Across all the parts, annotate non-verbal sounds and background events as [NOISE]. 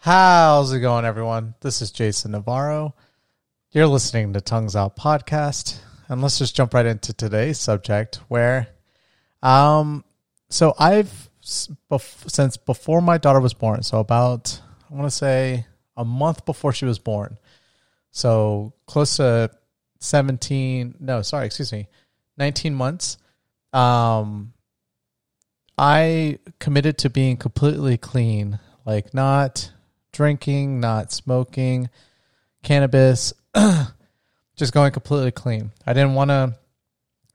How's it going, everyone? This is Jason Navarro. You're listening to Tongues Out Podcast, and let's just jump right into today's subject. Where, um, so I've since before my daughter was born, so about I want to say a month before she was born, so close to seventeen. No, sorry, excuse me, nineteen months. Um, I committed to being completely clean, like not drinking, not smoking, cannabis, [CLEARS THROAT] just going completely clean. I didn't want to,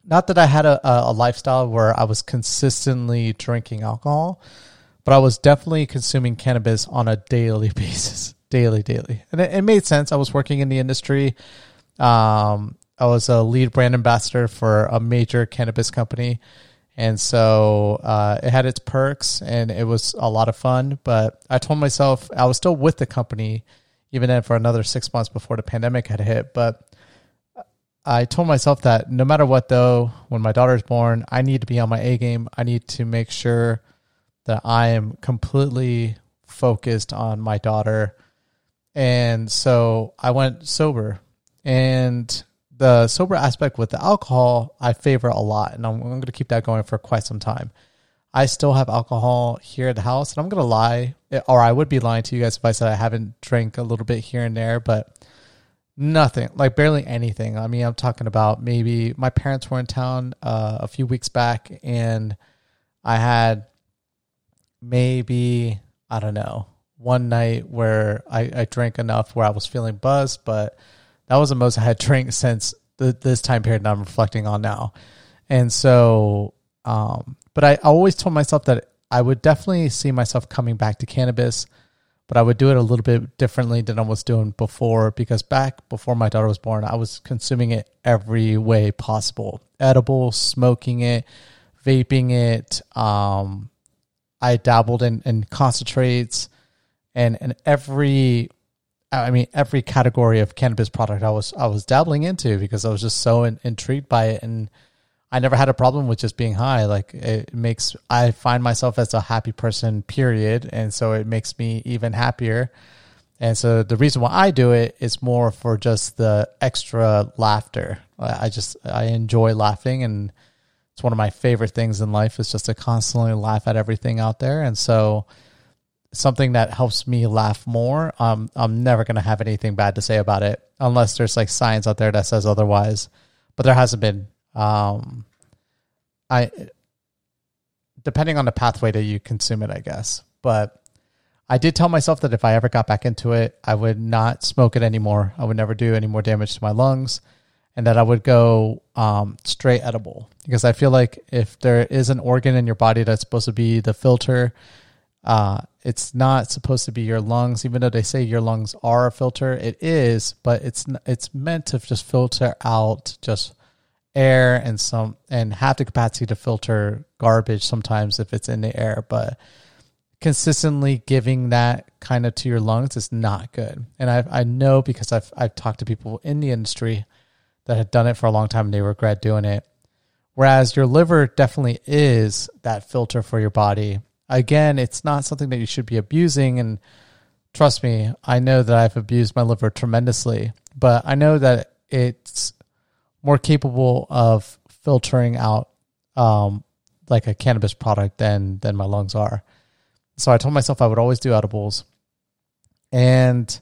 not that I had a, a lifestyle where I was consistently drinking alcohol, but I was definitely consuming cannabis on a daily [LAUGHS] basis, daily, daily. And it, it made sense. I was working in the industry. Um, I was a lead brand ambassador for a major cannabis company. And so uh, it had its perks and it was a lot of fun. But I told myself I was still with the company even then for another six months before the pandemic had hit. But I told myself that no matter what, though, when my daughter is born, I need to be on my A game. I need to make sure that I am completely focused on my daughter. And so I went sober. And the sober aspect with the alcohol, I favor a lot, and I'm, I'm going to keep that going for quite some time. I still have alcohol here at the house, and I'm going to lie, or I would be lying to you guys if I said I haven't drank a little bit here and there, but nothing, like barely anything. I mean, I'm talking about maybe my parents were in town uh, a few weeks back, and I had maybe, I don't know, one night where I, I drank enough where I was feeling buzzed, but that was the most I had drank since the, this time period that I'm reflecting on now. And so, um, but I always told myself that I would definitely see myself coming back to cannabis, but I would do it a little bit differently than I was doing before because back before my daughter was born, I was consuming it every way possible edible, smoking it, vaping it. Um, I dabbled in, in concentrates and, and every I mean, every category of cannabis product I was I was dabbling into because I was just so in, intrigued by it, and I never had a problem with just being high. Like it makes I find myself as a happy person, period, and so it makes me even happier. And so the reason why I do it is more for just the extra laughter. I just I enjoy laughing, and it's one of my favorite things in life is just to constantly laugh at everything out there, and so something that helps me laugh more, um, I'm never going to have anything bad to say about it unless there's like science out there that says otherwise. But there hasn't been. Um, I depending on the pathway that you consume it, I guess. But I did tell myself that if I ever got back into it, I would not smoke it anymore. I would never do any more damage to my lungs, and that I would go um, straight edible because I feel like if there is an organ in your body that's supposed to be the filter uh, it's not supposed to be your lungs, even though they say your lungs are a filter. It is, but it's it's meant to just filter out just air and some and have the capacity to filter garbage sometimes if it's in the air. But consistently giving that kind of to your lungs is not good. And I I know because I've I've talked to people in the industry that had done it for a long time and they regret doing it. Whereas your liver definitely is that filter for your body again, it's not something that you should be abusing. And trust me, I know that I've abused my liver tremendously, but I know that it's more capable of filtering out um, like a cannabis product than than my lungs are. So I told myself I would always do edibles, and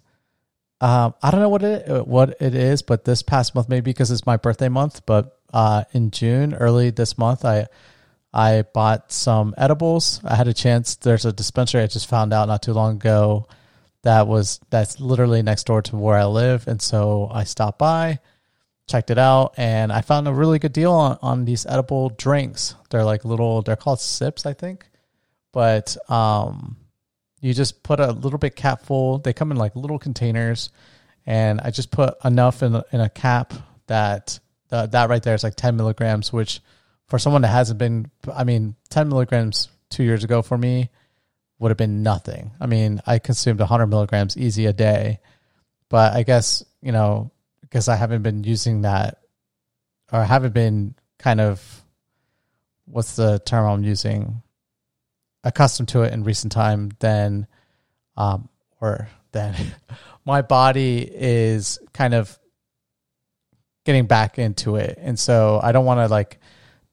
um, I don't know what it what it is, but this past month maybe because it's my birthday month, but uh, in June, early this month, I I bought some edibles. I had a chance. There's a dispensary I just found out not too long ago that was that's literally next door to where I live, and so I stopped by, checked it out, and I found a really good deal on, on these edible drinks. They're like little. They're called sips, I think, but um, you just put a little bit cap full. They come in like little containers, and I just put enough in in a cap that uh, that right there is like ten milligrams, which for someone that hasn't been, I mean, 10 milligrams two years ago for me would have been nothing. I mean, I consumed 100 milligrams easy a day, but I guess, you know, because I haven't been using that or haven't been kind of, what's the term I'm using? Accustomed to it in recent time, then, um, or then [LAUGHS] my body is kind of getting back into it. And so I don't want to like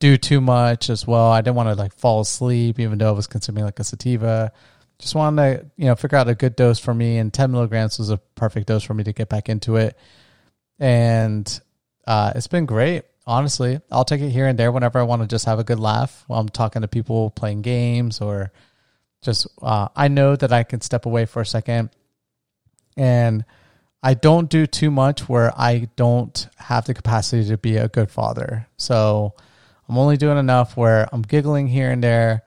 do too much as well. I didn't want to like fall asleep, even though I was consuming like a sativa. Just wanted to, you know, figure out a good dose for me. And 10 milligrams was a perfect dose for me to get back into it. And uh, it's been great. Honestly, I'll take it here and there whenever I want to just have a good laugh while I'm talking to people playing games or just, uh, I know that I can step away for a second and I don't do too much where I don't have the capacity to be a good father. So I'm only doing enough where I'm giggling here and there,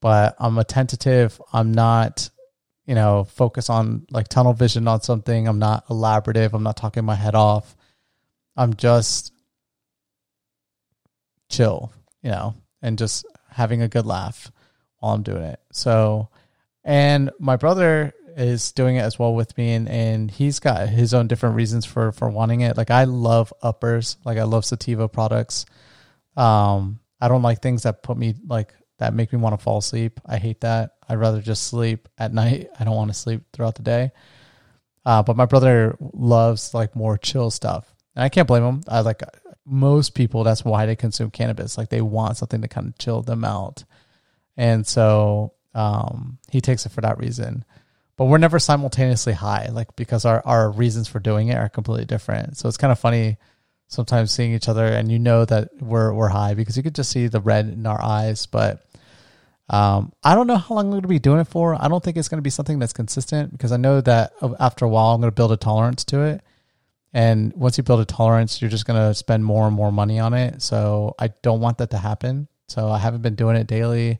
but I'm attentive. I'm not, you know, focus on like tunnel vision on something. I'm not elaborative. I'm not talking my head off. I'm just chill, you know, and just having a good laugh while I'm doing it. So, and my brother is doing it as well with me and, and he's got his own different reasons for for wanting it like i love uppers like i love sativa products um i don't like things that put me like that make me want to fall asleep. I hate that. I'd rather just sleep at night. [LAUGHS] I don't want to sleep throughout the day. Uh, but my brother loves like more chill stuff. And i can't blame him. I like most people that's why they consume cannabis. Like they want something to kind of chill them out. And so um, he takes it for that reason. But we're never simultaneously high, like because our, our reasons for doing it are completely different. So it's kind of funny sometimes seeing each other and you know that we're we're high because you could just see the red in our eyes. But um, I don't know how long I'm going to be doing it for. I don't think it's going to be something that's consistent because I know that after a while I'm going to build a tolerance to it. And once you build a tolerance, you're just going to spend more and more money on it. So I don't want that to happen. So I haven't been doing it daily.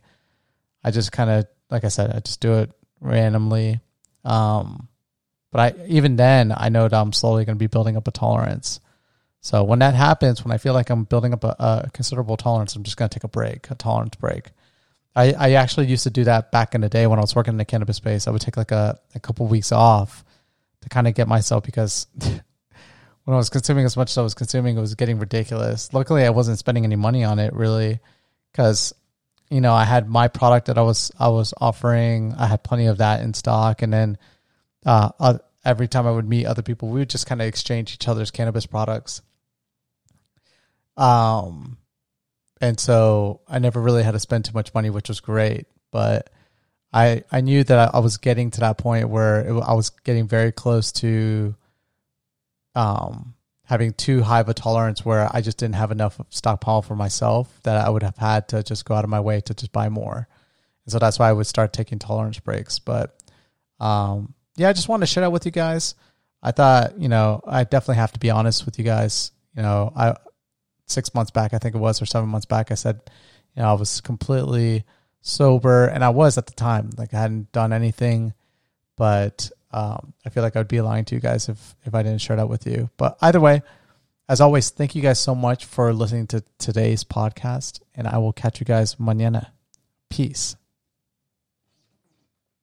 I just kind of, like I said, I just do it randomly. Um, but I even then I know that I'm slowly going to be building up a tolerance. So when that happens, when I feel like I'm building up a, a considerable tolerance, I'm just going to take a break, a tolerance break. I, I actually used to do that back in the day when I was working in the cannabis space. I would take like a, a couple weeks off to kind of get myself because [LAUGHS] when I was consuming as much as I was consuming, it was getting ridiculous. Luckily, I wasn't spending any money on it really because you know, I had my product that I was I was offering. I had plenty of that in stock, and then uh, every time I would meet other people, we would just kind of exchange each other's cannabis products. Um, and so I never really had to spend too much money, which was great. But I I knew that I was getting to that point where it, I was getting very close to um having too high of a tolerance where I just didn't have enough stockpile for myself that I would have had to just go out of my way to just buy more. And so that's why I would start taking tolerance breaks. But um, yeah, I just wanted to share that with you guys. I thought, you know, I definitely have to be honest with you guys. You know, I six months back, I think it was, or seven months back, I said, you know, I was completely sober, and I was at the time. Like I hadn't done anything, but um, I feel like I would be lying to you guys if if I didn't share that with you. But either way, as always, thank you guys so much for listening to today's podcast, and I will catch you guys mañana. Peace.